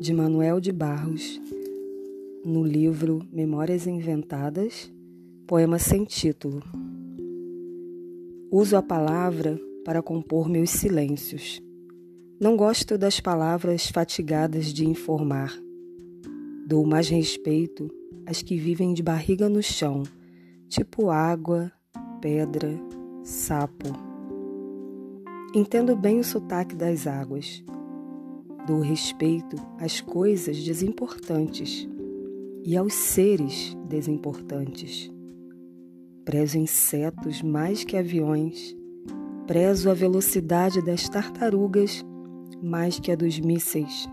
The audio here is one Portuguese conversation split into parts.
de Manuel de Barros, no livro Memórias Inventadas, poema sem título. Uso a palavra para compor meus silêncios. Não gosto das palavras fatigadas de informar. Dou mais respeito às que vivem de barriga no chão, tipo água, pedra, sapo. Entendo bem o sotaque das águas. Dou respeito às coisas desimportantes e aos seres desimportantes. Prezo insetos mais que aviões. Prezo a velocidade das tartarugas mais que a dos mísseis.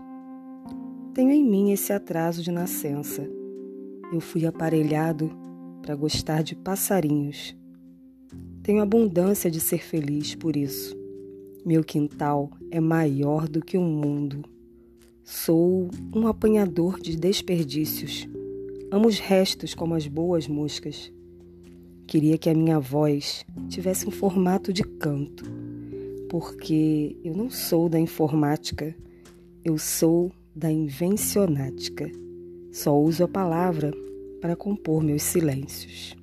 Tenho em mim esse atraso de nascença. Eu fui aparelhado para gostar de passarinhos. Tenho abundância de ser feliz por isso. Meu quintal é maior do que o mundo. Sou um apanhador de desperdícios. Amo os restos como as boas moscas. Queria que a minha voz tivesse um formato de canto, porque eu não sou da informática, eu sou da invencionática. Só uso a palavra para compor meus silêncios.